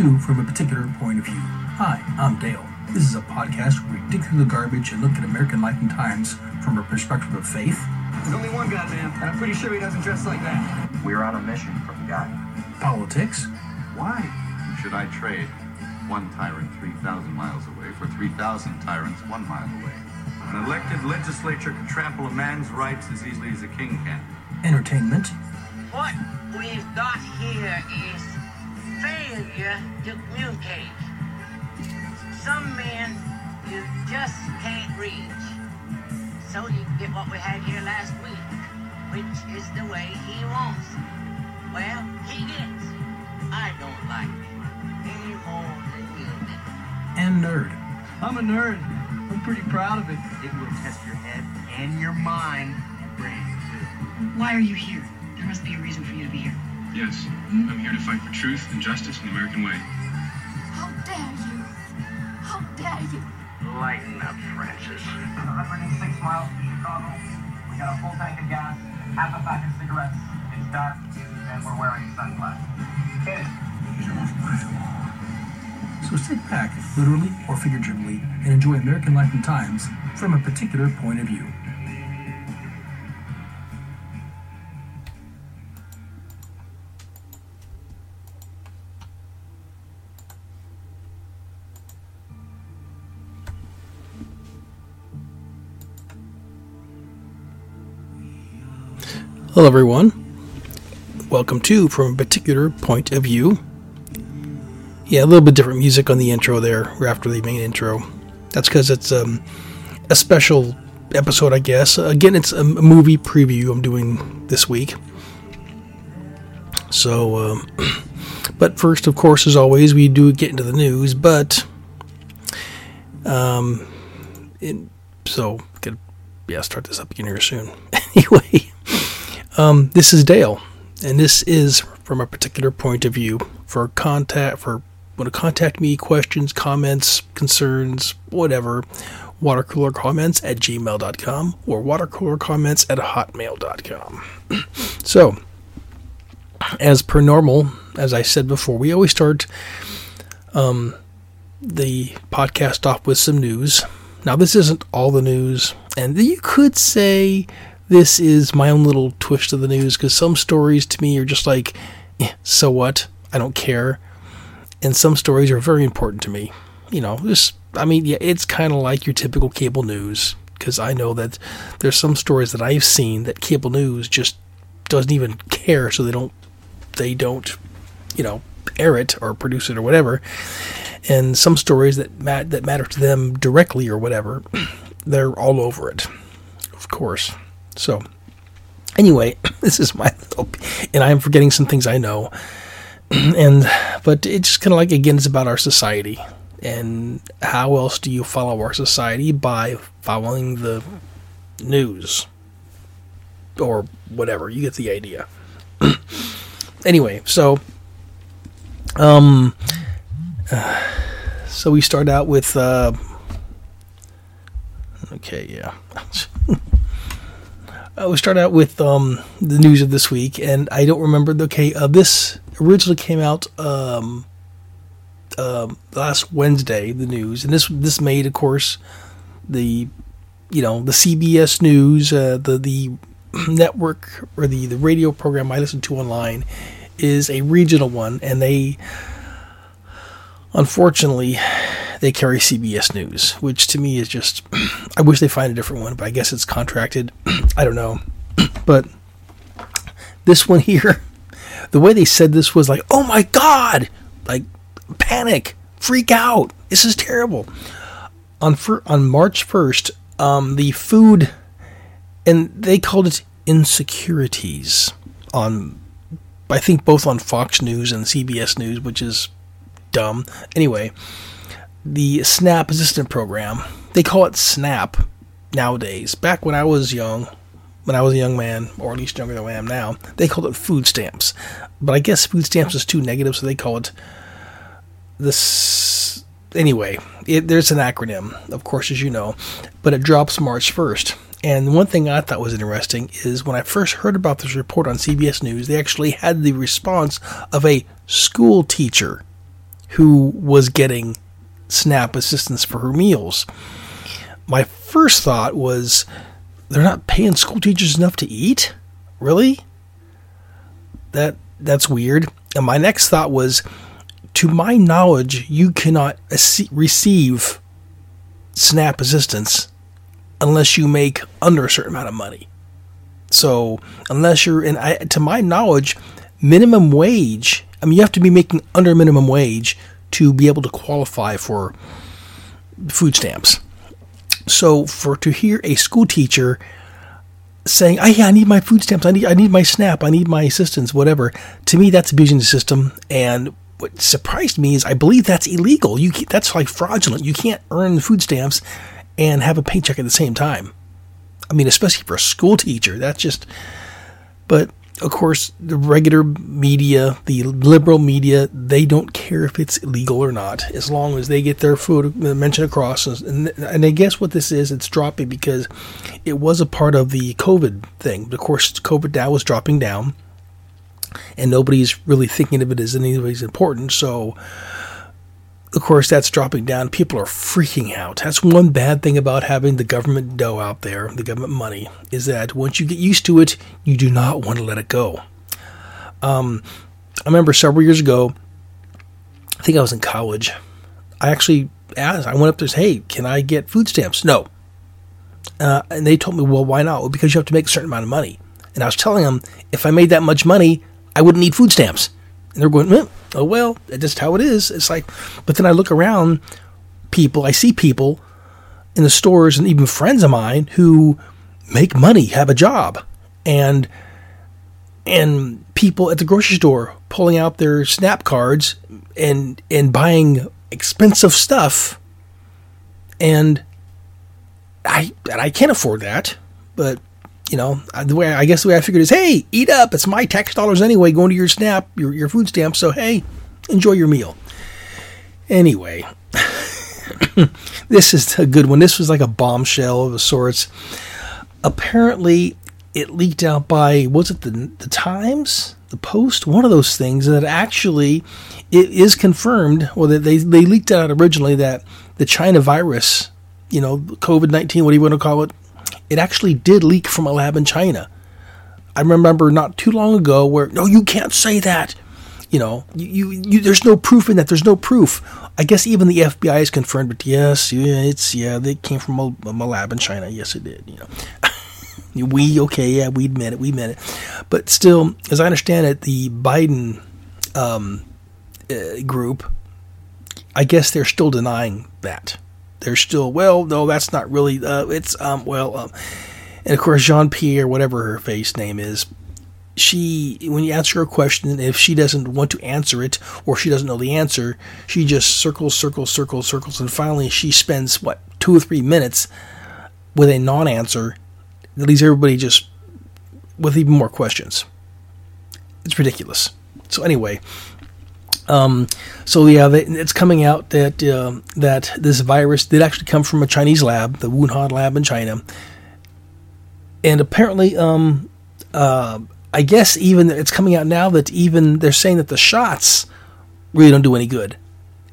to From a Particular Point of View. Hi, I'm Dale. This is a podcast where we dig through the garbage and look at American life and times from a perspective of faith, There's only one God, man, and I'm pretty sure he doesn't dress like that. We're on a mission from God. politics, Why should I trade one tyrant 3,000 miles away for 3,000 tyrants one mile away? An elected legislature can trample a man's rights as easily as a king can. entertainment, What we've got here is failure to communicate. Some men you just can't reach. So you get what we had here last week, which is the way he wants it. Well, he gets it. I don't like it any more than you do. and nerd. I'm a nerd. I'm pretty proud of it. It will test your head and your mind and brain, too. Why are you here? There must be a reason for you to be here. Yes, I'm here to fight for truth and justice in the American way. How dare you? How dare you? Lighten up, Francis. 106 miles from Chicago. We got a full tank of gas, half a pack of cigarettes. It's dark, and we're wearing sunglasses. Hit it. So sit back, literally or figuratively, and enjoy American life and times from a particular point of view. Hello, everyone. Welcome to From a Particular Point of View. Yeah, a little bit different music on the intro there, after the main intro. That's because it's um, a special episode, I guess. Again, it's a movie preview I'm doing this week. So, um, but first, of course, as always, we do get into the news. But, um, it, so get yeah, start this up again here soon. anyway, um, this is Dale, and this is from a particular point of view for contact for want to contact me, questions, comments, concerns, whatever, watercooler comments at gmail.com or watercooler comments at hotmail.com. so, as per normal, as I said before, we always start um, the podcast off with some news. Now, this isn't all the news, and you could say this is my own little twist of the news because some stories to me are just like, eh, so what? I don't care and some stories are very important to me. You know, this, I mean, yeah, it's kind of like your typical cable news because I know that there's some stories that I've seen that cable news just doesn't even care, so they don't, they don't, you know, air it or produce it or whatever. And some stories that mat- that matter to them directly or whatever, they're all over it, of course. So, anyway, this is my little, and I am forgetting some things I know. And but it's just kind of like again it's about our society. And how else do you follow our society? By following the news. Or whatever you get the idea. Anyway so um uh, so we start out with uh okay yeah uh, we start out with um the news of this week and i don't remember the okay uh, this originally came out um, um, last Wednesday. The news, and this this made, of course, the you know the CBS News, uh, the the network or the the radio program I listen to online is a regional one, and they unfortunately they carry CBS News, which to me is just I wish they find a different one, but I guess it's contracted. I don't know, but this one here the way they said this was like, "Oh my god!" Like panic, freak out. This is terrible. On fir- on March first, um, the food, and they called it insecurities on, I think both on Fox News and CBS News, which is dumb. Anyway, the SNAP assistant program, they call it SNAP nowadays. Back when I was young, when I was a young man, or at least younger than I am now, they called it food stamps. But I guess food stamps is too negative, so they call it this. Anyway, it, there's an acronym, of course, as you know, but it drops March 1st. And one thing I thought was interesting is when I first heard about this report on CBS News, they actually had the response of a school teacher who was getting SNAP assistance for her meals. My first thought was, they're not paying school teachers enough to eat? Really? That that's weird. And my next thought was, to my knowledge, you cannot receive SNAP assistance unless you make under a certain amount of money. So, unless you're in, I, to my knowledge, minimum wage, I mean, you have to be making under minimum wage to be able to qualify for food stamps. So, for to hear a school teacher saying, "Oh yeah, I need my food stamps. I need I need my SNAP. I need my assistance. Whatever." To me, that's abusing the system. And what surprised me is I believe that's illegal. You that's like fraudulent. You can't earn food stamps and have a paycheck at the same time. I mean, especially for a school teacher, that's just. But of course, the regular media, the liberal media, they don't care if it's illegal or not, as long as they get their food uh, mentioned across. And, and I guess what this is, it's dropping because it was a part of the COVID thing. Of course, COVID now is dropping down, and nobody's really thinking of it as anybody's important. So of course, that's dropping down. People are freaking out. That's one bad thing about having the government dough out there, the government money, is that once you get used to it, you do not want to let it go. Um, I remember several years ago, I think I was in college. I actually asked, I went up there and said, hey, can I get food stamps? No. Uh, and they told me, well, why not? Well, because you have to make a certain amount of money. And I was telling them, if I made that much money, I wouldn't need food stamps. And they're going, eh, oh, well, that's just how it is. It's like, but then I look around people, I see people in the stores and even friends of mine who make money, have a job, and and people at the grocery store pulling out their snap cards and and buying expensive stuff and I and I can't afford that but you know, uh, the way I guess the way I figured is, hey, eat up. It's my tax dollars anyway, going to your SNAP, your your food stamp. So hey, enjoy your meal. Anyway, this is a good one. This was like a bombshell of sorts. Apparently, it leaked out by was it the the Times, the Post, one of those things that actually it is confirmed. Well, they they leaked out originally that the China virus, you know, COVID nineteen, what do you want to call it, it actually did leak from a lab in China. I remember not too long ago where no, you can't say that. You know, you, you, you there's no proof in that. There's no proof. I guess even the FBI has confirmed but Yes, yeah, it's yeah, they came from a, a lab in China. Yes, it did. You know, we okay, yeah, we admit it, we admit it. But still, as I understand it, the Biden um, uh, group, I guess they're still denying that they're still well no that's not really uh, it's um well um, and of course Jean Pierre whatever her face name is she when you answer her question if she doesn't want to answer it or she doesn't know the answer she just circles circles circles circles and finally she spends what two or three minutes with a non-answer that leaves everybody just with even more questions. It's ridiculous. So anyway um, so yeah, they, it's coming out that uh, that this virus did actually come from a Chinese lab, the Wuhan lab in China, and apparently, um, uh, I guess even it's coming out now that even they're saying that the shots really don't do any good,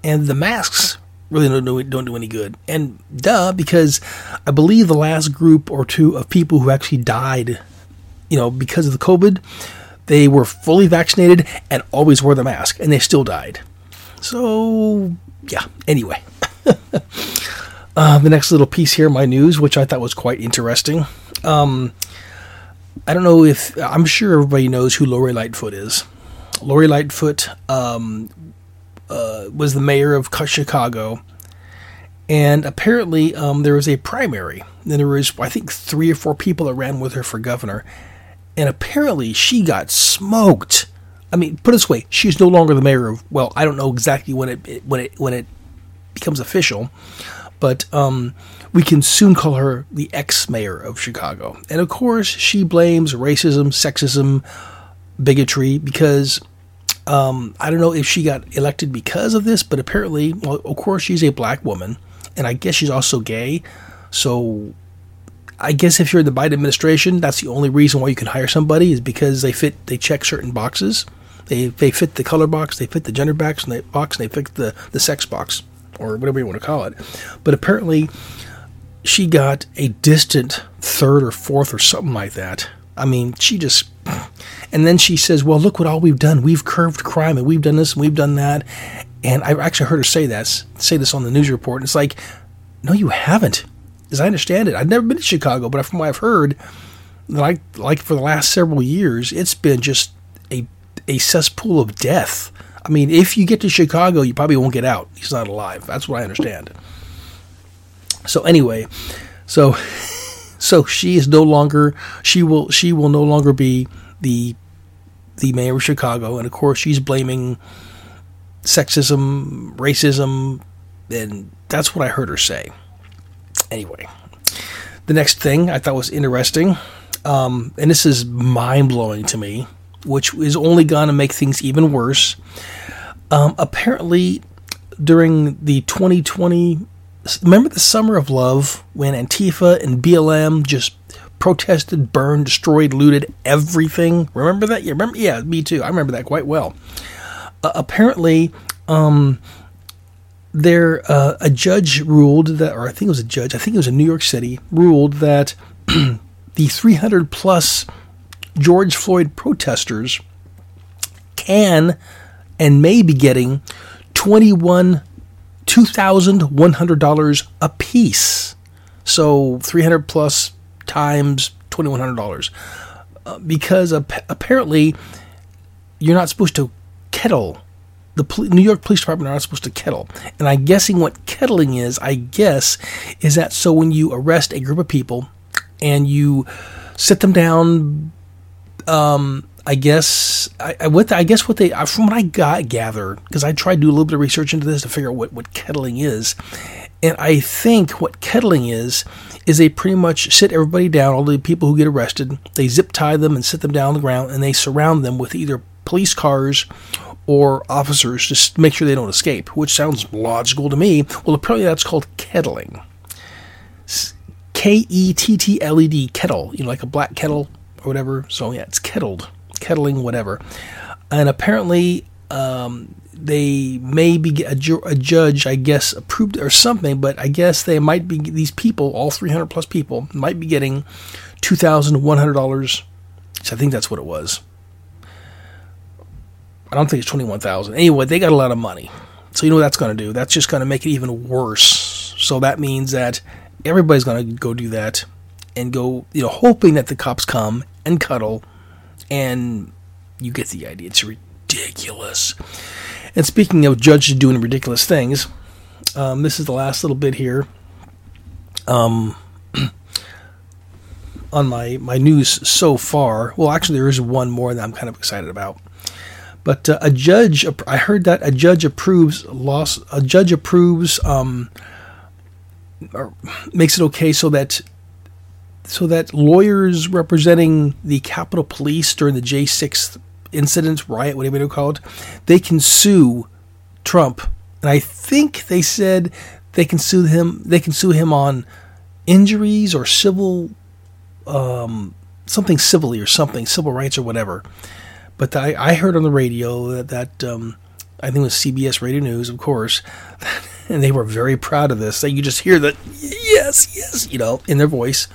and the masks really don't do, don't do any good. And duh, because I believe the last group or two of people who actually died, you know, because of the COVID they were fully vaccinated and always wore the mask, and they still died. So, yeah, anyway. uh, the next little piece here, my news, which I thought was quite interesting. Um, I don't know if, I'm sure everybody knows who Lori Lightfoot is. Lori Lightfoot um, uh, was the mayor of Chicago. And apparently, um, there was a primary. And there was, I think, three or four people that ran with her for governor and apparently she got smoked. I mean, put it this way, she's no longer the mayor of. Well, I don't know exactly when it when it when it becomes official, but um, we can soon call her the ex-mayor of Chicago. And of course, she blames racism, sexism, bigotry because um, I don't know if she got elected because of this, but apparently, well, of course, she's a black woman, and I guess she's also gay. So I guess if you're in the Biden administration, that's the only reason why you can hire somebody is because they fit, they check certain boxes. They they fit the color box, they fit the gender box, and they box, and they fit the the sex box or whatever you want to call it. But apparently, she got a distant third or fourth or something like that. I mean, she just. And then she says, "Well, look what all we've done. We've curved crime, and we've done this, and we've done that." And I actually heard her say that, say this on the news report. And it's like, no, you haven't, as I understand it. I've never been to Chicago, but from what I've heard, like like for the last several years, it's been just a a cesspool of death. I mean, if you get to Chicago, you probably won't get out. He's not alive. That's what I understand. So anyway, so so she is no longer she will she will no longer be the the mayor of Chicago, and of course she's blaming sexism, racism, and that's what I heard her say. Anyway, the next thing I thought was interesting, um, and this is mind blowing to me, which is only going to make things even worse. Um, apparently, during the 2020, remember the Summer of Love when Antifa and BLM just protested, burned, destroyed, looted everything? Remember that? Yeah, remember? Yeah, me too. I remember that quite well. Uh, apparently, um, there uh, a judge ruled that, or I think it was a judge, I think it was in New York City, ruled that the 300 plus George Floyd protesters can and may be getting 21 $2,100 a piece. So 300 plus times $2,100. Uh, because ap- apparently you're not supposed to kettle. The pol- New York Police Department are not supposed to kettle. And I'm guessing what kettling is, I guess, is that so when you arrest a group of people and you sit them down, um, I guess I, I, what I guess what they from what I got gathered because I tried to do a little bit of research into this to figure out what what kettling is, and I think what kettling is is they pretty much sit everybody down, all the people who get arrested, they zip tie them and sit them down on the ground, and they surround them with either police cars or officers to make sure they don't escape, which sounds logical to me. Well, apparently that's called kettling. K E T T L E D, kettle, you know, like a black kettle or whatever. So yeah, it's kettled kettling, whatever. And apparently, um, they may be a, ju- a, judge, I guess, approved or something, but I guess they might be these people, all 300 plus people, might be getting $2,100. So I think that's what it was. I don't think it's 21,000. Anyway, they got a lot of money. So you know what that's going to do? That's just going to make it even worse. So that means that everybody's going to go do that and go, you know, hoping that the cops come and cuddle and you get the idea. It's ridiculous. And speaking of judges doing ridiculous things, um, this is the last little bit here. Um, on my, my news so far. Well, actually, there is one more that I'm kind of excited about. But uh, a judge, I heard that a judge approves loss. A judge approves, um, makes it okay so that so that lawyers representing the Capitol Police during the J6 incident, riot, whatever you call it, they can sue Trump. And I think they said they can sue him. They can sue him on injuries or civil, um, something civilly or something, civil rights or whatever. But I, I heard on the radio that, that um, I think it was CBS Radio News, of course, and they were very proud of this. That you just hear that yes, yes, you know, in their voice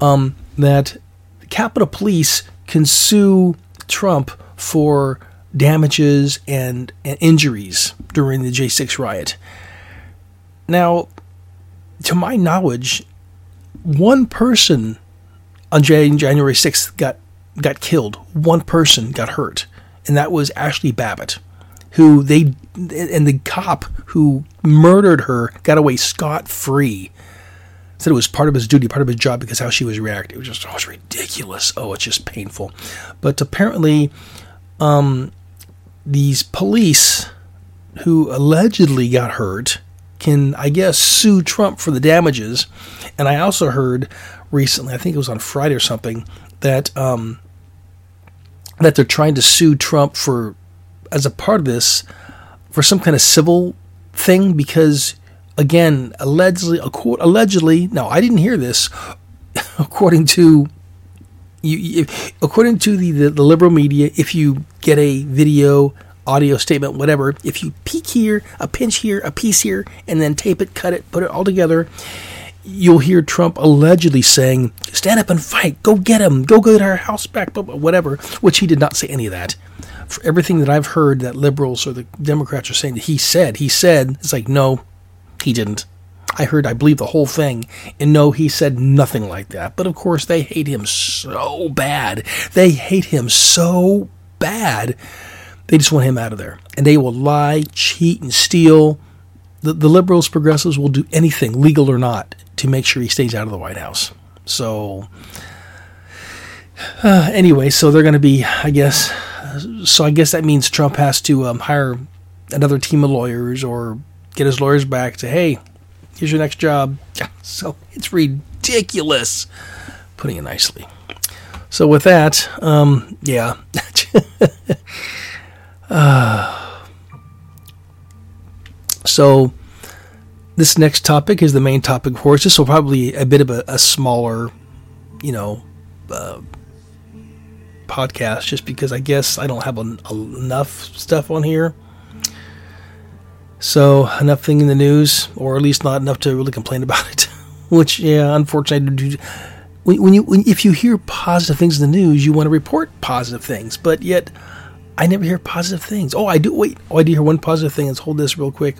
um, that the Capitol Police can sue Trump for damages and, and injuries during the J6 riot. Now, to my knowledge, one person on January 6th got got killed. One person got hurt, and that was Ashley Babbitt, who they and the cop who murdered her got away scot free said it was part of his duty, part of his job because how she was reacting. It was just, oh, it's ridiculous. Oh, it's just painful. But apparently, um, these police who allegedly got hurt can, I guess, sue Trump for the damages. And I also heard recently, I think it was on Friday or something, that um, that they're trying to sue Trump for, as a part of this, for some kind of civil thing because again, allegedly, allegedly, no, I didn't hear this, according to You, you according to the, the the liberal media, if you get a video, audio statement, whatever, if you peek here, a pinch here, a piece here, and then tape it, cut it, put it all together, you'll hear Trump allegedly saying, "Stand up and fight, go get him, go get our house back," But whatever. Which he did not say any of that. For everything that I've heard that liberals or the Democrats are saying that he said, he said, it's like no, he didn't. I heard, I believe, the whole thing. And no, he said nothing like that. But of course, they hate him so bad. They hate him so bad. They just want him out of there. And they will lie, cheat, and steal. The, the liberals, progressives will do anything, legal or not, to make sure he stays out of the White House. So, uh, anyway, so they're going to be, I guess, so I guess that means Trump has to um, hire another team of lawyers or get his lawyers back to, hey, here's your next job. So it's ridiculous, putting it nicely. So with that, um, yeah. uh, so this next topic is the main topic, of course. This will probably a bit of a, a smaller, you know, uh, podcast, just because I guess I don't have a, a, enough stuff on here. So enough thing in the news, or at least not enough to really complain about it. Which, yeah, unfortunately, when you when, if you hear positive things in the news, you want to report positive things, but yet I never hear positive things. Oh, I do. Wait, oh, I do hear one positive thing. Let's hold this real quick.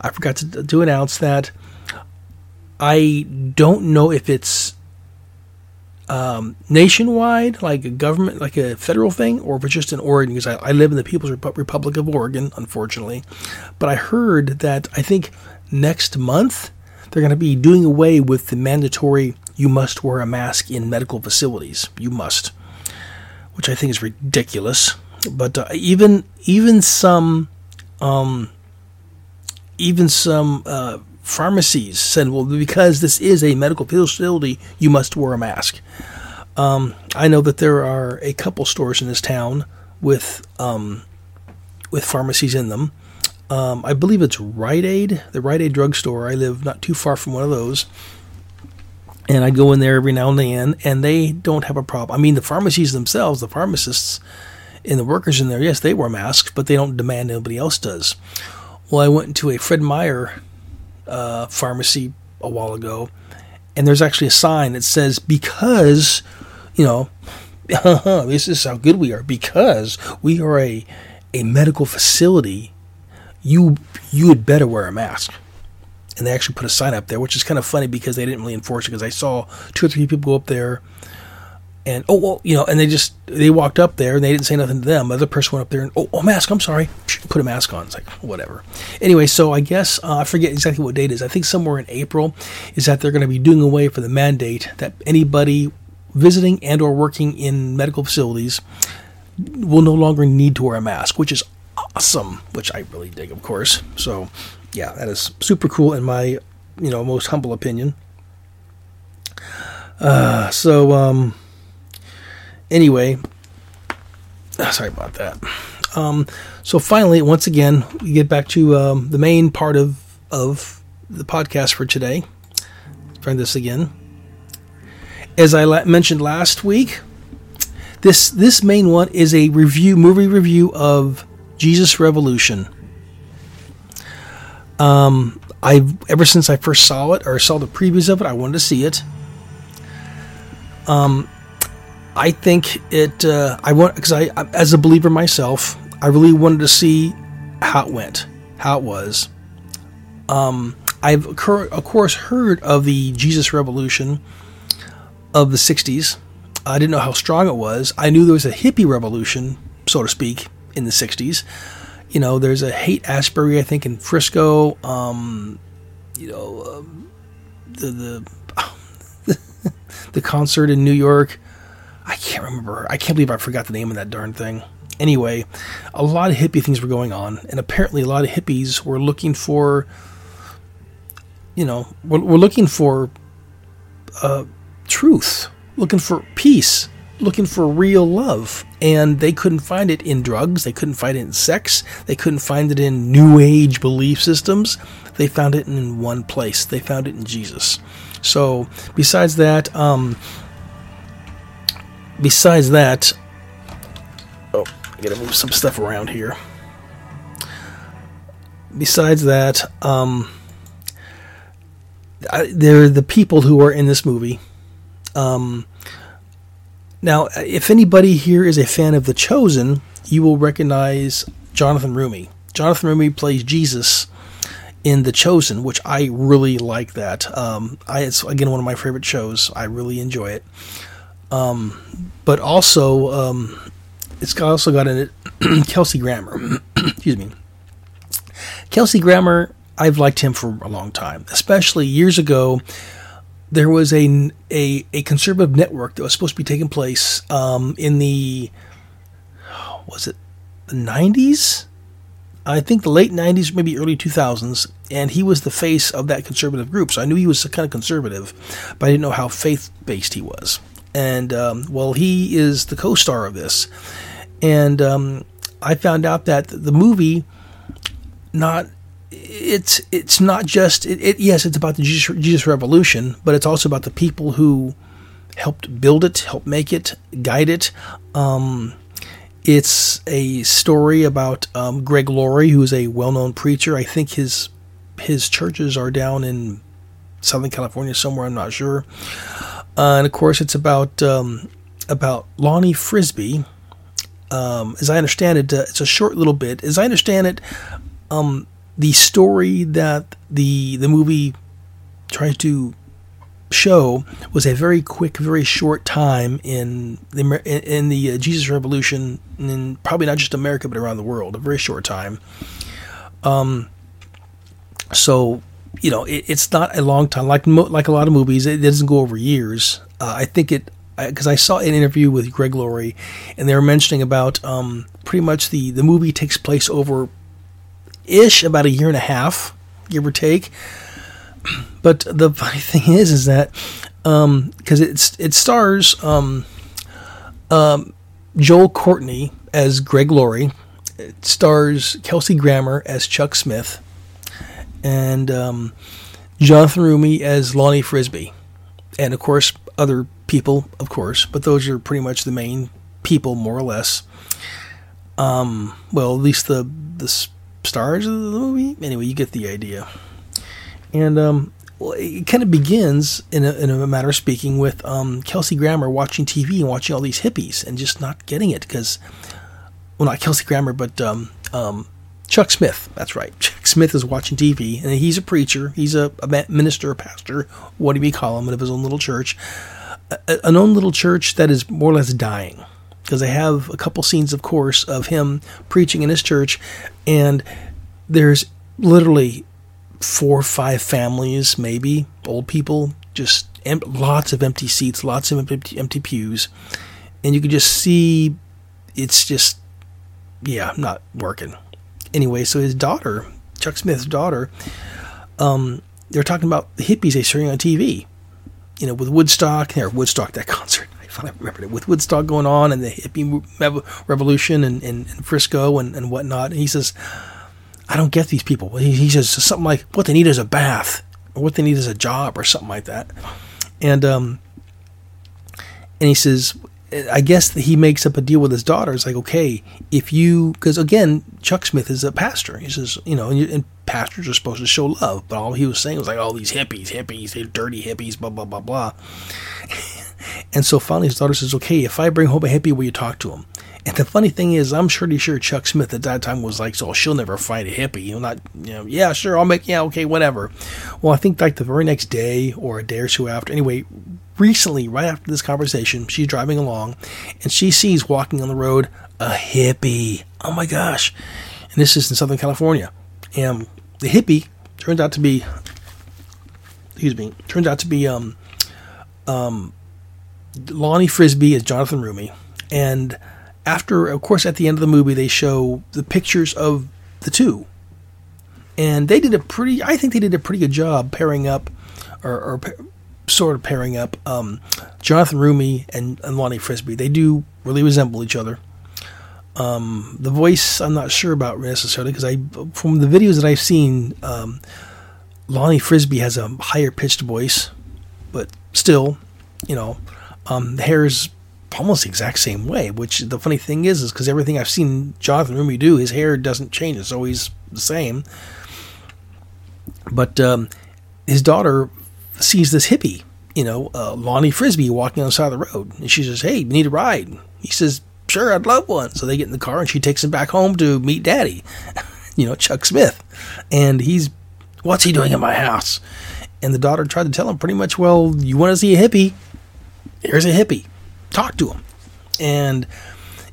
I forgot to, to announce that I don't know if it's um, nationwide, like a government, like a federal thing, or if it's just in Oregon, because I, I live in the People's Republic of Oregon, unfortunately. But I heard that I think next month they're going to be doing away with the mandatory you must wear a mask in medical facilities. You must, which I think is ridiculous. But uh, even even some um, even some uh, pharmacies said, well, because this is a medical facility, you must wear a mask. Um, I know that there are a couple stores in this town with um, with pharmacies in them. Um, I believe it's Rite Aid, the Rite Aid drugstore. I live not too far from one of those. And I go in there every now and then, and they don't have a problem. I mean, the pharmacies themselves, the pharmacists and the workers in there, yes, they wear masks, but they don't demand anybody else does. Well, I went into a Fred Meyer uh, pharmacy a while ago, and there's actually a sign that says, because, you know, this is how good we are, because we are a, a medical facility, you, you had better wear a mask. And they actually put a sign up there, which is kind of funny because they didn't really enforce it. Because I saw two or three people go up there and oh well, you know, and they just they walked up there and they didn't say nothing to them. The other person went up there and oh, oh mask, I'm sorry, put a mask on. It's like whatever. Anyway, so I guess uh, I forget exactly what date is. I think somewhere in April is that they're going to be doing away for the mandate that anybody visiting and or working in medical facilities will no longer need to wear a mask, which is awesome. Which I really dig, of course. So yeah, that is super cool in my you know most humble opinion. Uh, so um anyway, sorry about that. Um, so finally, once again, we get back to um, the main part of of the podcast for today. Try this again. As I la- mentioned last week, this this main one is a review movie review of Jesus Revolution. Um, I've ever since I first saw it or saw the previews of it, I wanted to see it. Um, I think it. Uh, I want because I, as a believer myself, I really wanted to see how it went, how it was. Um, I've of course heard of the Jesus Revolution of the '60s. I didn't know how strong it was. I knew there was a hippie revolution, so to speak, in the '60s. You know, there's a Haight Ashbury, I think, in Frisco. Um, you know, um, the the the concert in New York. I can't remember. I can't believe I forgot the name of that darn thing. Anyway, a lot of hippie things were going on, and apparently a lot of hippies were looking for, you know, we're, looking for uh, truth, looking for peace, looking for real love, and they couldn't find it in drugs. They couldn't find it in sex. They couldn't find it in New Age belief systems. They found it in one place. They found it in Jesus. So, besides that, um, besides that, oh, I gotta move some stuff around here. Besides that, um, I, they're the people who are in this movie. Um, now, if anybody here is a fan of The Chosen, you will recognize Jonathan Roumie. Jonathan Roumie plays Jesus in The Chosen, which I really like that. Um, I, it's again one of my favorite shows. I really enjoy it. Um, but also, um, it's got, also got in it Kelsey Grammer. Excuse me. Kelsey Grammer, I've liked him for a long time, especially years ago. There was a, a, a conservative network that was supposed to be taking place um, in the was it the 90s? I think the late 90s, maybe early 2000s, and he was the face of that conservative group. So I knew he was kind of conservative, but I didn't know how faith based he was. And um, well, he is the co star of this. And um, I found out that the movie, not it's it's not just it, it, yes it's about the Jesus, Jesus revolution but it's also about the people who helped build it helped make it guide it um, it's a story about um, Greg Laurie, who is a well-known preacher. I think his his churches are down in Southern California somewhere. I'm not sure. Uh, and of course, it's about um, about Lonnie Frisbee. Um, as I understand it, uh, it's a short little bit. As I understand it, um, the story that the the movie tries to show was a very quick, very short time in the in the uh, Jesus Revolution, in probably not just America but around the world. A very short time. Um. So you know, it, it's not a long time. Like like a lot of movies, it doesn't go over years. Uh, I think it because I, I, saw an interview with Greg Laurie, and they were mentioning about um, pretty much the the movie takes place over ish about a year and a half, give or take. But the funny thing is, is that because um, it's it stars um, um, Joel Courtney as Greg Laurie, it stars Kelsey Grammer as Chuck Smith, and um, Jonathan Roumie as Lonnie Frisbee, and of course other people, of course, but those are pretty much the main people, more or less. Um, well, at least the the stars of the movie. Anyway, you get the idea. And um, well, it kind of begins in a, in a matter of speaking with um, Kelsey Grammer watching TV and watching all these hippies and just not getting it because, well, not Kelsey Grammer, but um, um, Chuck Smith. That's right. Chuck Smith is watching TV and he's a preacher. He's a, a minister, a pastor, what do we call him, of his own little church. A, an own little church that is more or less dying because they have a couple scenes, of course, of him preaching in his church, and there's literally four or five families, maybe old people, just em- lots of empty seats, lots of empty, empty pews, and you can just see it's just yeah, not working. Anyway, so his daughter, Chuck Smith's daughter, um, they're talking about the hippies they saw on TV. You know, with Woodstock, or Woodstock, that concert. I finally remembered it. With Woodstock going on and the hippie revolution and, and, and Frisco and, and whatnot. And he says, I don't get these people. He, he says something like, what they need is a bath, or what they need is a job, or something like that. And um, and he says, I guess he makes up a deal with his daughter. It's like, okay, if you, because again, Chuck Smith is a pastor. He says, you know, and, and, pastors are supposed to show love, but all he was saying was like, all oh, these hippies, hippies, they're dirty hippies, blah blah blah blah. and so finally, his daughter says, okay, if I bring home a hippie, will you talk to him? And the funny thing is, I'm pretty sure Chuck Smith at that time was like, "So she'll never fight a hippie." You know, not, you know, yeah, sure, I'll make, yeah, okay, whatever. Well, I think like the very next day or a day or two after, anyway, recently, right after this conversation, she's driving along, and she sees walking on the road a hippie. Oh my gosh! And this is in Southern California, and the hippie turns out to be, excuse me, turns out to be um, um, Lonnie Frisbee as Jonathan Roumie, and after, of course, at the end of the movie, they show the pictures of the two, and they did a pretty. I think they did a pretty good job pairing up, or, or sort of pairing up um, Jonathan Roumie and, and Lonnie Frisbee. They do really resemble each other. Um, the voice, I'm not sure about necessarily because I, from the videos that I've seen, um, Lonnie Frisbee has a higher pitched voice, but still, you know, um, the hair is almost the exact same way. Which the funny thing is, is because everything I've seen Jonathan Roumie do, his hair doesn't change; it's always the same. But um, his daughter sees this hippie, you know, uh, Lonnie Frisbee walking on the side of the road, and she says, "Hey, you need a ride?" He says, "Sure, I'd love one." So they get in the car, and she takes him back home to meet Daddy, you know, Chuck Smith, and he's, "What's he doing in my house?" And the daughter tried to tell him pretty much, "Well, you want to see a hippie? Here's a hippie. Talk to him." And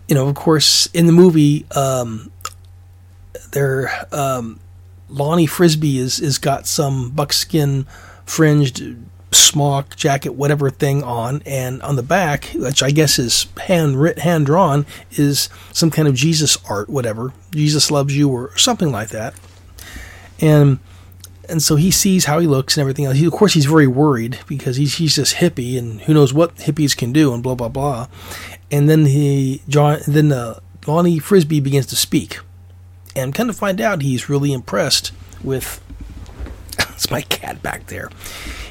you know, of course, in the movie, um, there, um, Lonnie Frisbee is is got some buckskin fringed smock jacket, whatever thing on, and on the back, which I guess is hand writ, hand drawn, is some kind of Jesus art, whatever. Jesus loves you, or something like that. And and so he sees how he looks and everything else. He, of course, he's very worried because he's he's this hippie, and who knows what hippies can do, and blah blah blah. And then he John, then uh, Lonnie Frisbee begins to speak, and kind of find out he's really impressed with. It's my cat back there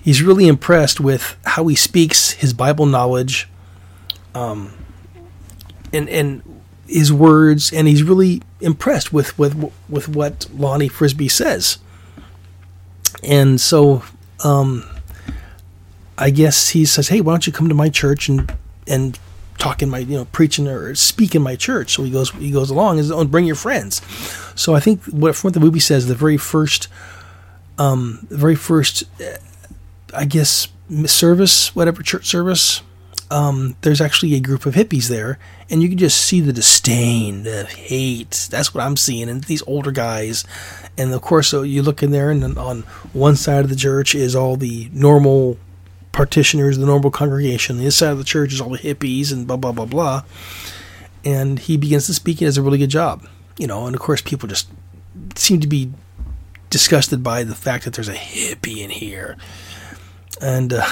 he's really impressed with how he speaks, his Bible knowledge, um, and and his words, and he's really impressed with with with what Lonnie Frisbee says. And so, um, I guess he says, "Hey, why don't you come to my church and and talk in my you know preaching or speak in my church?" So he goes he goes along and says, oh, bring your friends. So I think what from what the movie says, the very first, um, the very first I guess service, whatever church service, um, there's actually a group of hippies there, and you can just see the disdain, the hate. That's what I'm seeing, and these older guys, and of course, so you look in there, and on one side of the church is all the normal partitioners, the normal congregation. The other side of the church is all the hippies, and blah blah blah blah. And he begins to speak, and does a really good job, you know. And of course, people just seem to be disgusted by the fact that there's a hippie in here and uh,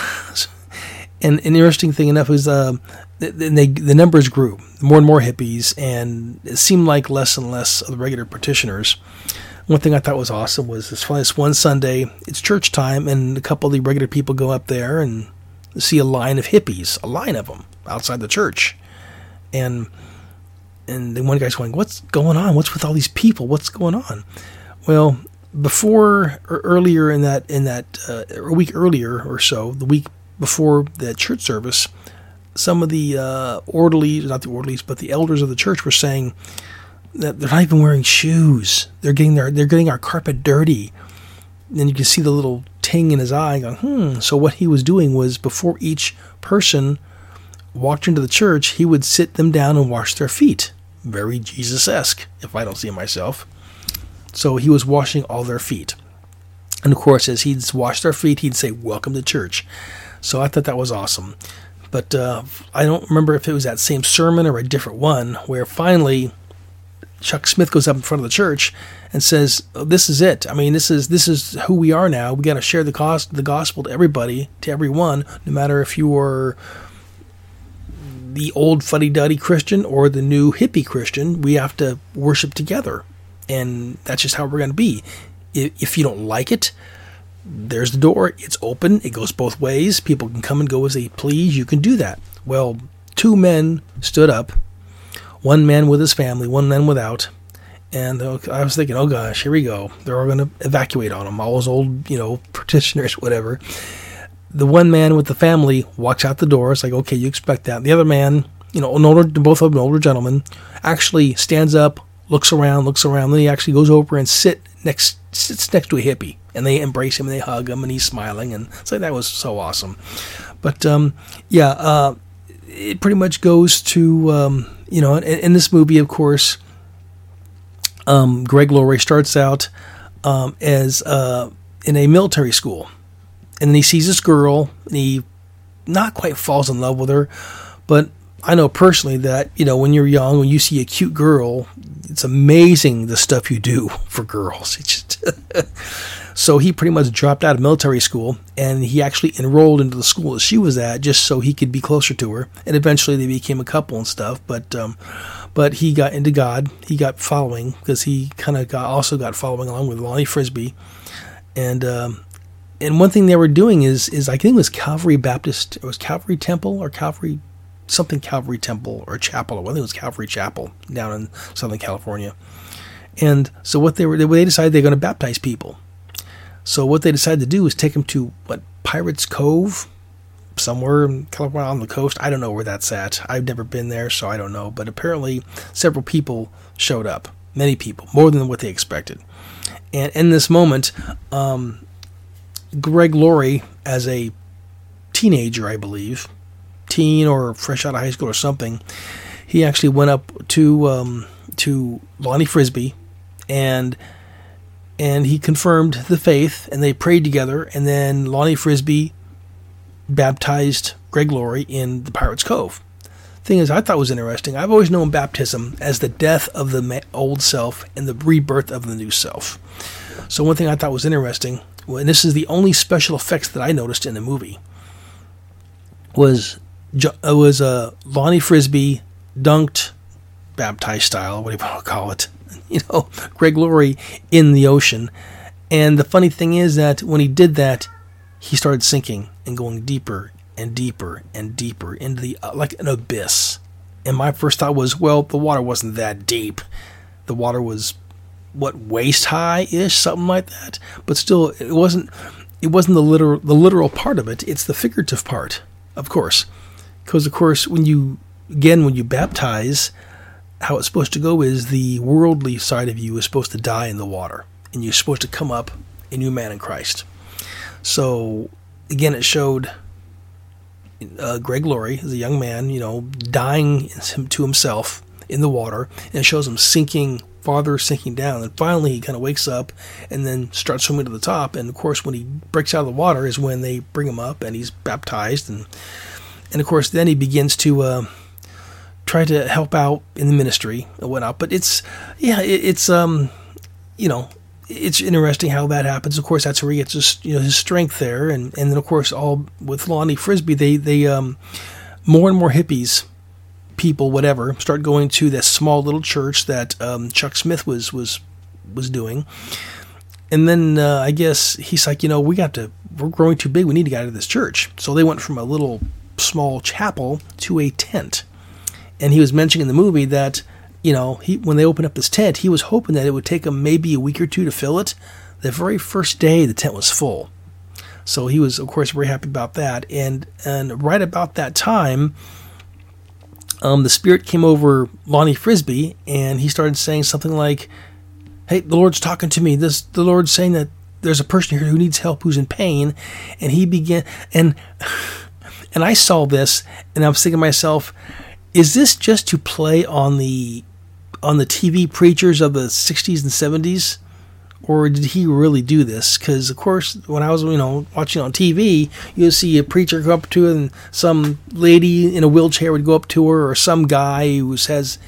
and an interesting thing enough is uh, they, the numbers grew, more and more hippies, and it seemed like less and less of the regular petitioners. One thing I thought was awesome was this, this one Sunday, it's church time, and a couple of the regular people go up there and see a line of hippies, a line of them outside the church, and and then one guy's going, "What's going on? What's with all these people? What's going on?" Well, before or earlier in that in that uh, a week earlier or so, the week before that church service, some of the uh, orderlies, not the orderlies, but the elders of the church were saying that they're not even wearing shoes. They're getting their they're getting our carpet dirty. And you can see the little ting in his eye going, hmm. So what he was doing was before each person walked into the church, he would sit them down and wash their feet. Very Jesus esque, if I don't see myself. So he was washing all their feet. And of course, as he'd wash their feet, he'd say, Welcome to church. So I thought that was awesome. But uh, I don't remember if it was that same sermon or a different one where finally Chuck Smith goes up in front of the church and says, oh, "This is it. I mean, this is this is who we are now. We got to share the cost, the gospel to everybody, to everyone, no matter if you are the old fuddy-duddy Christian or the new hippie Christian. We have to worship together." And that's just how we're going to be. If you don't like it, there's the door. It's open. It goes both ways. People can come and go as they please. You can do that. Well, two men stood up. One man with his family, one man without. And uh, I was thinking, oh gosh, here we go. They're all going to evacuate on them. All those old, you know, petitioners, whatever. The one man with the family walks out the door. It's like, okay, you expect that. The other man, you know, an older, both of them older gentlemen, actually stands up, looks around, looks around. Then he actually goes over and sit next sits next to a hippie, and they embrace him and they hug him, and he's smiling, and it's like that was so awesome. But um, yeah, uh, it pretty much goes to um, you know, in, in, this movie, of course, um, Greg Laurie starts out um, as uh, in a military school, and then he sees this girl, and he not quite falls in love with her, but I know personally that, you know, when you're young, when you see a cute girl, it's amazing the stuff you do for girls. Just so he pretty much dropped out of military school and he actually enrolled into the school that she was at just so he could be closer to her. And eventually they became a couple and stuff. But, um, but he got into God. He got following because he kind of got also got following along with Lonnie Frisbee. And, um, and one thing they were doing is, is I think it was Calvary Baptist, it was Calvary Temple or Calvary something Calvary Temple or Chapel. I think it was Calvary Chapel down in Southern California. And so what they were, they decided they're going to baptize people. So what they decided to do was take them to what Pirates Cove, somewhere in California on the coast. I don't know where that's at. I've never been there, so I don't know. But apparently, several people showed up. Many people, more than what they expected. And in this moment, um, Greg Laurie, as a teenager, I believe, teen or fresh out of high school or something, he actually went up to um, to Lonnie Frisbee and and he confirmed the faith and they prayed together and then Lonnie Frisbee baptized Greg Laurie in the Pirates Cove. Thing is, I thought was interesting. I've always known baptism as the death of the old self and the rebirth of the new self. So one thing I thought was interesting, and this is the only special effects that I noticed in the movie, was uh, was uh, Lonnie Frisbee dunked, baptized style, what do you want to call it? You know, Greg Laurie in the ocean. And the funny thing is that when he did that, he started sinking and going deeper and deeper and deeper into the uh, like an abyss. And my first thought was, well, the water wasn't that deep. The water was what waist high ish, something like that. But still, it wasn't. It wasn't the literal the literal part of it. It's the figurative part, of course, because of course when you again when you baptize, how it's supposed to go is the worldly side of you is supposed to die in the water, and you're supposed to come up a new man in Christ. So again, it showed uh, Greg Laurie as a young man, you know, dying to himself in the water, and it shows him sinking farther, sinking down. And finally, he kind of wakes up and then starts swimming to the top. And of course, when he breaks out of the water, is when they bring him up and he's baptized. And and of course, then he begins to uh, try to help out in the ministry and whatnot. But it's yeah, it, it's um, you know, it's interesting how that happens. Of course, that's where he gets his, you know, his strength there, and, and then of course, all with Lonnie Frisbee, they they um, more and more hippies, people, whatever, start going to this small little church that um, Chuck Smith was was was doing, and then uh, I guess he's like, you know, we got to, we're growing too big, we need to get out of this church. So they went from a little small chapel to a tent, and he was mentioning in the movie that you know, he when they opened up this tent, he was hoping that it would take him maybe a week or two to fill it. The very first day, the tent was full. So he was, of course, very happy about that. And and right about that time, um, the spirit came over Lonnie Frisbee, and he started saying something like, "Hey, the Lord's talking to me. This the Lord's saying that there's a person here who needs help, who's in pain." And he began and and I saw this, and I was thinking to myself, "Is this just to play on the on the TV preachers of the 60s and 70s? Or did he really do this? Because, of course, when I was, you know, watching on TV, you'd see a preacher go up to her and some lady in a wheelchair would go up to her, or some guy who has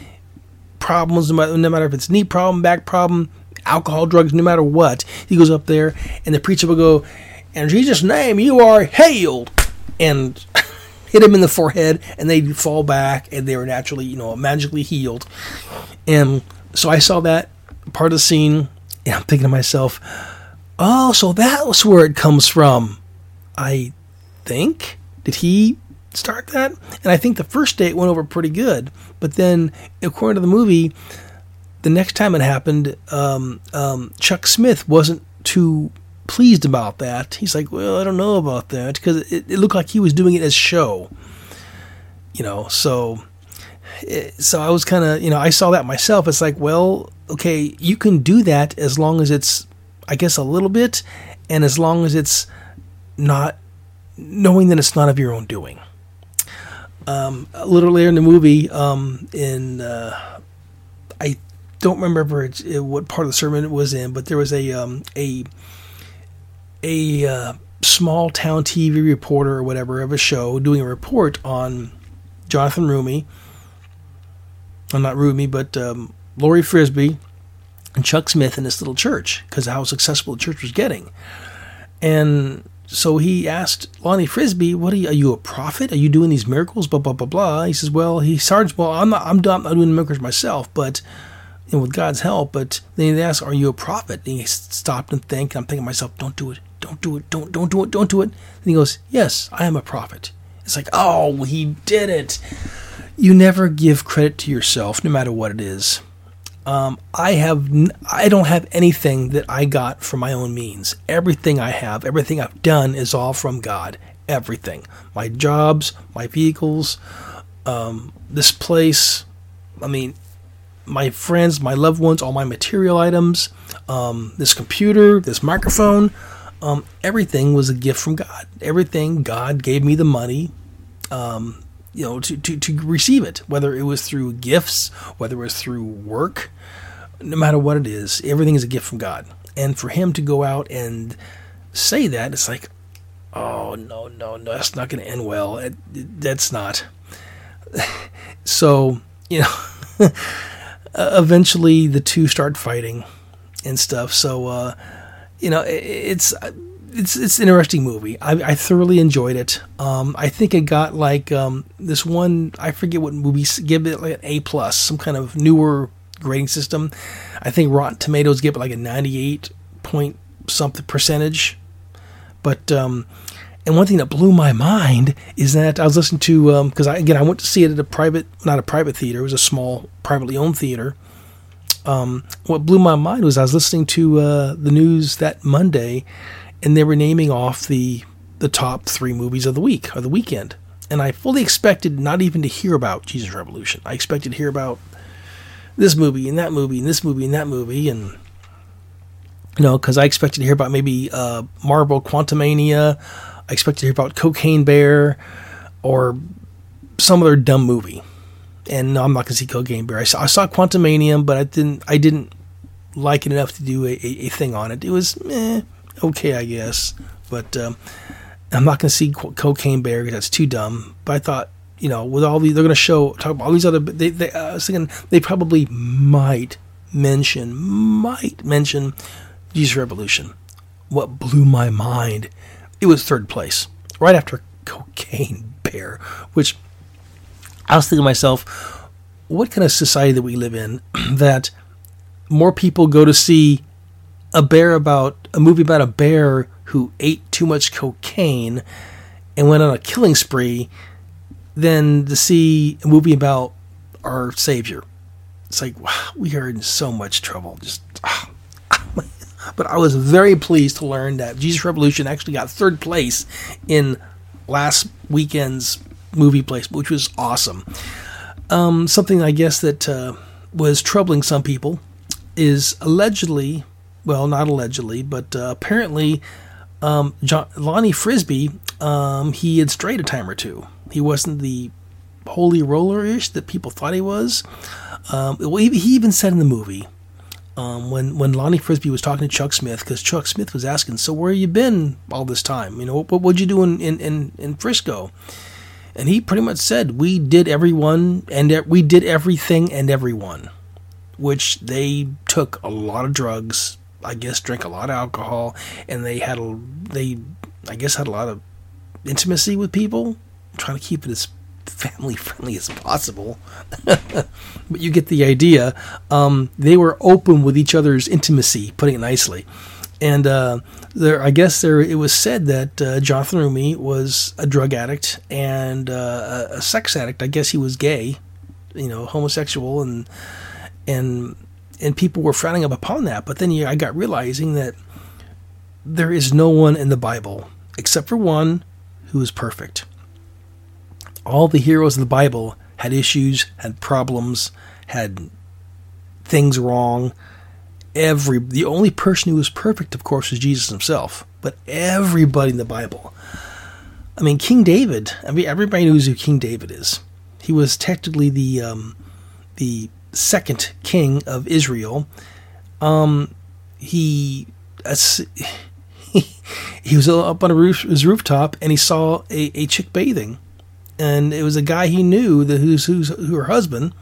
problems, no matter if it's knee problem, back problem, alcohol, drugs, no matter what. He goes up there, and the preacher will go, In Jesus' name, you are healed. And hit him in the forehead, and they'd fall back, and they were naturally, you know, magically healed. And so I saw that part of the scene, and I'm thinking to myself, oh, so that's where it comes from. I think. Did he start that? And I think the first date went over pretty good. But then, according to the movie, the next time it happened, um, um, Chuck Smith wasn't too pleased about that. He's like, well, I don't know about that because it, it, looked like he was doing it as show, you know. So, it, eh, so I was kind of, you know, I saw that myself. It's like, well, okay, you can do that as long as it's, I guess, a little bit, and as long as it's not knowing that it's not of your own doing. Um, a little later in the movie, um, in uh, I don't remember what part of the sermon it was in, but there was a um, a a uh, small town TV reporter or whatever of a show doing a report on Jonathan Roumie. Well, not Roumie, but um, Laurie Frisbee and Chuck Smith in this little church because how successful the church was getting. And so he asked Lonnie Frisbee, "What are you? Are you a prophet? Are you doing these miracles?" Blah blah blah blah. He says, "Well, he starts. Well, I'm not. I'm, I'm not doing miracles myself, but with God's help. But then he asked, "Are you a prophet?" And he stopped and think. I'm thinking to myself, "Don't do it. Don't do it. Don't don't do it. Don't do it." And he goes, "Yes, I am a prophet." It's like, oh, he did it. You never give credit to yourself, no matter what it is. Um, I have, n- I don't have anything that I got from my own means. Everything I have, everything I've done, is all from God. Everything, my jobs, my vehicles, um, this place. I mean, my friends, my loved ones, all my material items, um, this computer, this microphone, um, everything was a gift from God. Everything God gave me the money, um, you know, to, to, to receive it, whether it was through gifts, whether it was through work, no matter what it is, everything is a gift from God. And for Him to go out and say that, it's like, oh, no, no, no, that's not going to end well. It, it, that's not. so, you know, eventually the two start fighting and stuff. So, uh, you know, it's it's it's an interesting movie. I, I thoroughly enjoyed it. Um, I think it got like um, this one. I forget what movie give it like an A plus, some kind of newer grading system. I think Rotten Tomatoes give it like a ninety eight point something percentage. But um, and one thing that blew my mind is that I was listening to because I again I went to see it at a private, not a private theater. It was a small privately owned theater. Um, what blew my mind was I was listening to uh, the news that Monday, and they were naming off the the top three movies of the week or the weekend. And I fully expected not even to hear about Jesus Revolution. I expected to hear about this movie and that movie and this movie and that movie and you know because I expected to hear about maybe uh, Marvel Quantumania. I expected to hear about Cocaine Bear or some other dumb movie and no, I'm not going to see Cocaine Bear. I saw, I saw Quantumania, but I didn't I didn't like it enough to do a, a, a thing on it. It was eh, okay, I guess, but um, I'm not going to see Cocaine Bear because that's too dumb. But I thought, you know, with all these, they're going to show talk about all these other. They, they, uh, I was thinking they probably might mention might mention Jesus Revolution. What blew my mind, it was third place, right after Cocaine Bear, which I was thinking to myself, what kind of society that we live in that more people go to see a bear about a movie about a bear who ate too much cocaine and went on a killing spree than to see a movie about our savior. It's like wow, we are in so much trouble. Just, ah. but I was very pleased to learn that Jesus Revolution actually got third place in last weekend's movie place, which was awesome. Um, something I guess that uh, was troubling some people is allegedly, well, not allegedly, but uh, apparently, um, John, Lonnie Frisbee, um, he had strayed a time or two. He wasn't the holy roller ish that people thought he was. Um, well, he, he, even said in the movie um, when when Lonnie Frisbee was talking to Chuck Smith, because Chuck Smith was asking, "So where have you been all this time? You know, what what'd you do in in, in, in Frisco?" And he pretty much said, We did everyone and we did everything and everyone, which they took a lot of drugs, I guess, drank a lot of alcohol, and they had a, they, I guess, had a lot of intimacy with people, trying to keep it as family friendly as possible. but you get the idea. Um, they were open with each other's intimacy, putting it nicely. And uh, there, I guess there, it was said that uh, Jonathan Roumie was a drug addict and uh, a sex addict. I guess he was gay, you know, homosexual, and and and people were frowning up upon that. But then yeah, I got realizing that there is no one in the Bible except for one who is perfect. All the heroes of the Bible had issues, had problems, had things wrong every the only person who was perfect, of course, was Jesus himself. But everybody in the Bible. I mean, King David. I mean, everybody knows who King David is. He was technically the um, the second king of Israel. Um, he, he he was up on roof, his rooftop, and he saw a, a chick bathing, and it was a guy he knew that who's who's who her husband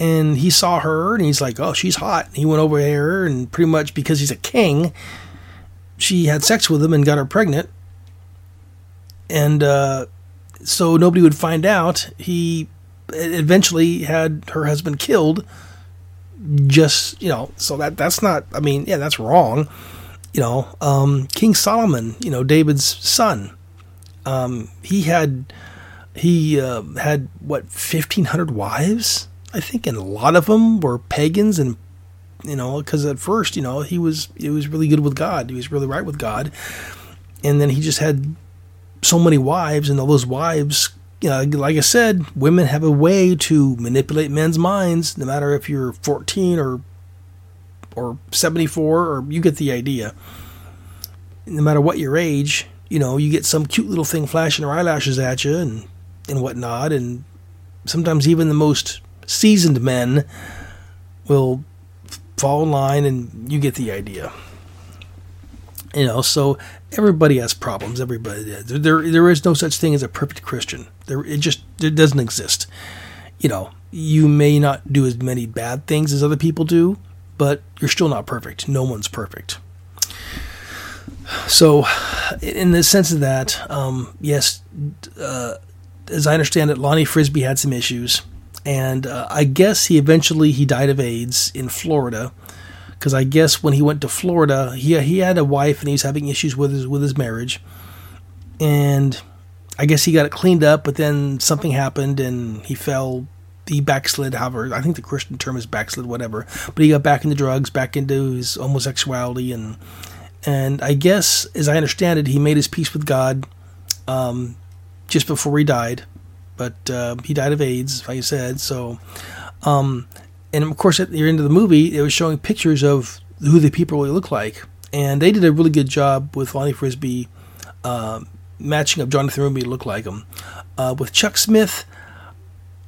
and he saw her and he's like, oh, she's hot. He went over there and pretty much because he's a king, she had sex with him and got her pregnant. And uh, so nobody would find out. He eventually had her husband killed. Just you know, so that that's not. I mean, yeah, that's wrong. You know, um, King Solomon, you know, David's son, um, he had he uh, had what 1500 wives i think a lot of them were pagans and you know because at first you know he was he was really good with god. He was really right with god. And then he just had so many wives and all those wives you know like i said women have a way to manipulate men's minds no matter if you're 14 or or 74 or you get the idea. No matter what your age you know you get some cute little thing flashing her eyelashes at you and and whatnot and sometimes even the most seasoned men will fall in line and you get the idea. You know so everybody has problems. Everybody there, there is no such thing as a perfect christian. There it just it doesn't exist. You know you may not do as many bad things as other people do but you're still not perfect. No one's perfect. So in the sense of that um, yes uh, as i understand it lonnie frisbee had some issues and uh, i guess he eventually he died of aids in florida because I guess when he went to Florida, he he had a wife and he was having issues with his with his marriage, and I guess he got it cleaned up, but then something happened and he fell. He backslid, however, I think the Christian term is backslid, whatever. But he got back into drugs, back into his homosexuality, and and I guess, as I understand it, he made his peace with God um, just before he died. But uh, he died of AIDS, like I said. So, um, and of course, at the end of the movie, it was showing pictures of who the people really look like, and they did a really good job with Lonnie Frisbee uh, matching up Jonathan Roumie to look like him. Uh, with Chuck Smith,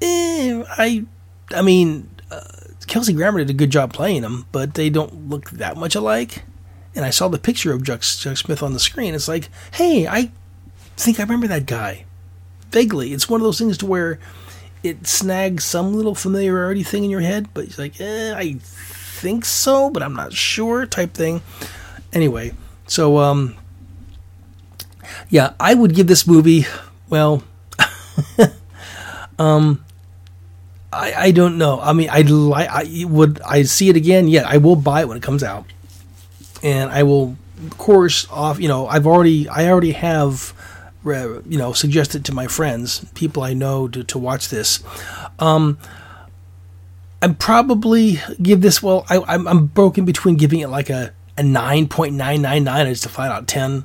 eh, I, I mean, uh, Kelsey Grammer did a good job playing him, but they don't look that much alike. And I saw the picture of Chuck, Chuck Smith on the screen. It's like, hey, I think I remember that guy vaguely. It's one of those things to where it snags some little familiarity thing in your head, but it's like, eh, I think so, but I'm not sure type thing. Anyway, so um, yeah, I would give this movie, well, um, I I don't know. I mean, I'd like, I would I see it again? Yeah, I will buy it when it comes out, and I will, of course, off. You know, I've already I already have you know, suggest it to my friends, people I know, to, to watch this. Um, I'm probably give this. Well, I, I'm, I'm broken between giving it like a a nine point nine nine nine as to five out of ten.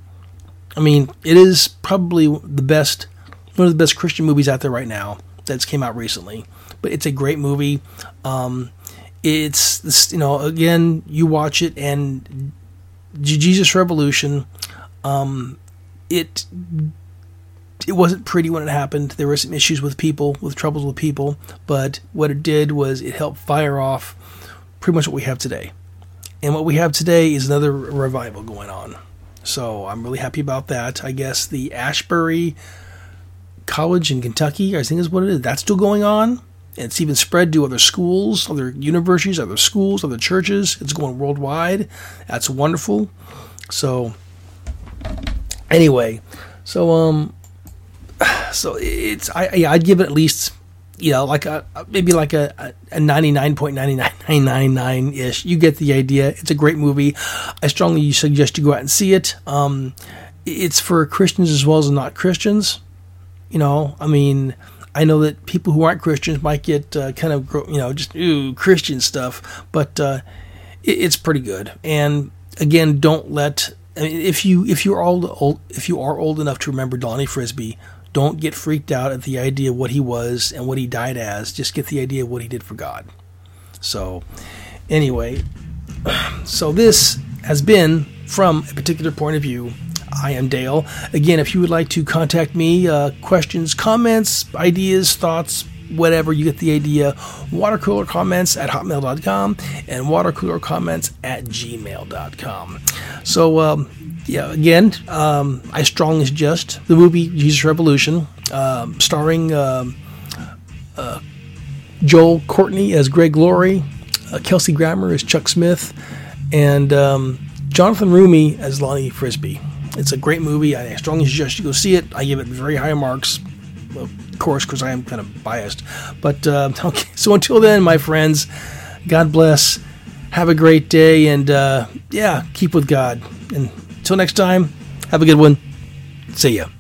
I mean, it is probably the best, one of the best Christian movies out there right now that's came out recently. But it's a great movie. Um, it's you know, again, you watch it and Jesus Revolution. Um, it it wasn't pretty when it happened. There were some issues with people, with troubles with people, but what it did was it helped fire off pretty much what we have today. And what we have today is another revival going on. So I'm really happy about that. I guess the Asbury College in Kentucky, I think is what it is. That's still going on. And It's even spread to other schools, other universities, other schools, other churches. It's going worldwide. That's wonderful. So anyway, so um so it's I yeah, I'd give it at least you know like a maybe like a, a 99.99999 ish. You get the idea. It's a great movie. I strongly suggest you go out and see it. Um, it's for christians as well as not christians. You know i mean i know that people who aren't christians might get uh, kind of you know just ooh christian stuff but uh, it, it's pretty good. And again don't let I mean, if you if you're old, old if you are old enough to remember Donnie Frisbee, don't get freaked out at the idea of what he was and what he died as. Just get the idea of what he did for God. So, anyway, so this has been from a particular point of view. I am Dale. Again, if you would like to contact me, uh, questions, comments, ideas, thoughts, whatever, you get the idea. Watercooler comments at hotmail.com and watercooler comments at gmail.com. So, um, yeah, again, um, I strongly suggest the movie Jesus Revolution, um, starring um, uh, Joel Courtney as Greg Laurie, uh, Kelsey Grammer as Chuck Smith, and um, Jonathan Roumie as Lonnie Frisbee. It's a great movie. I strongly suggest you go see it. I give it very high marks, of course, because I am kind of biased. But uh, okay, so until then, my friends, God bless. Have a great day, and uh, yeah, keep with God. And until next time, have a good one. See ya.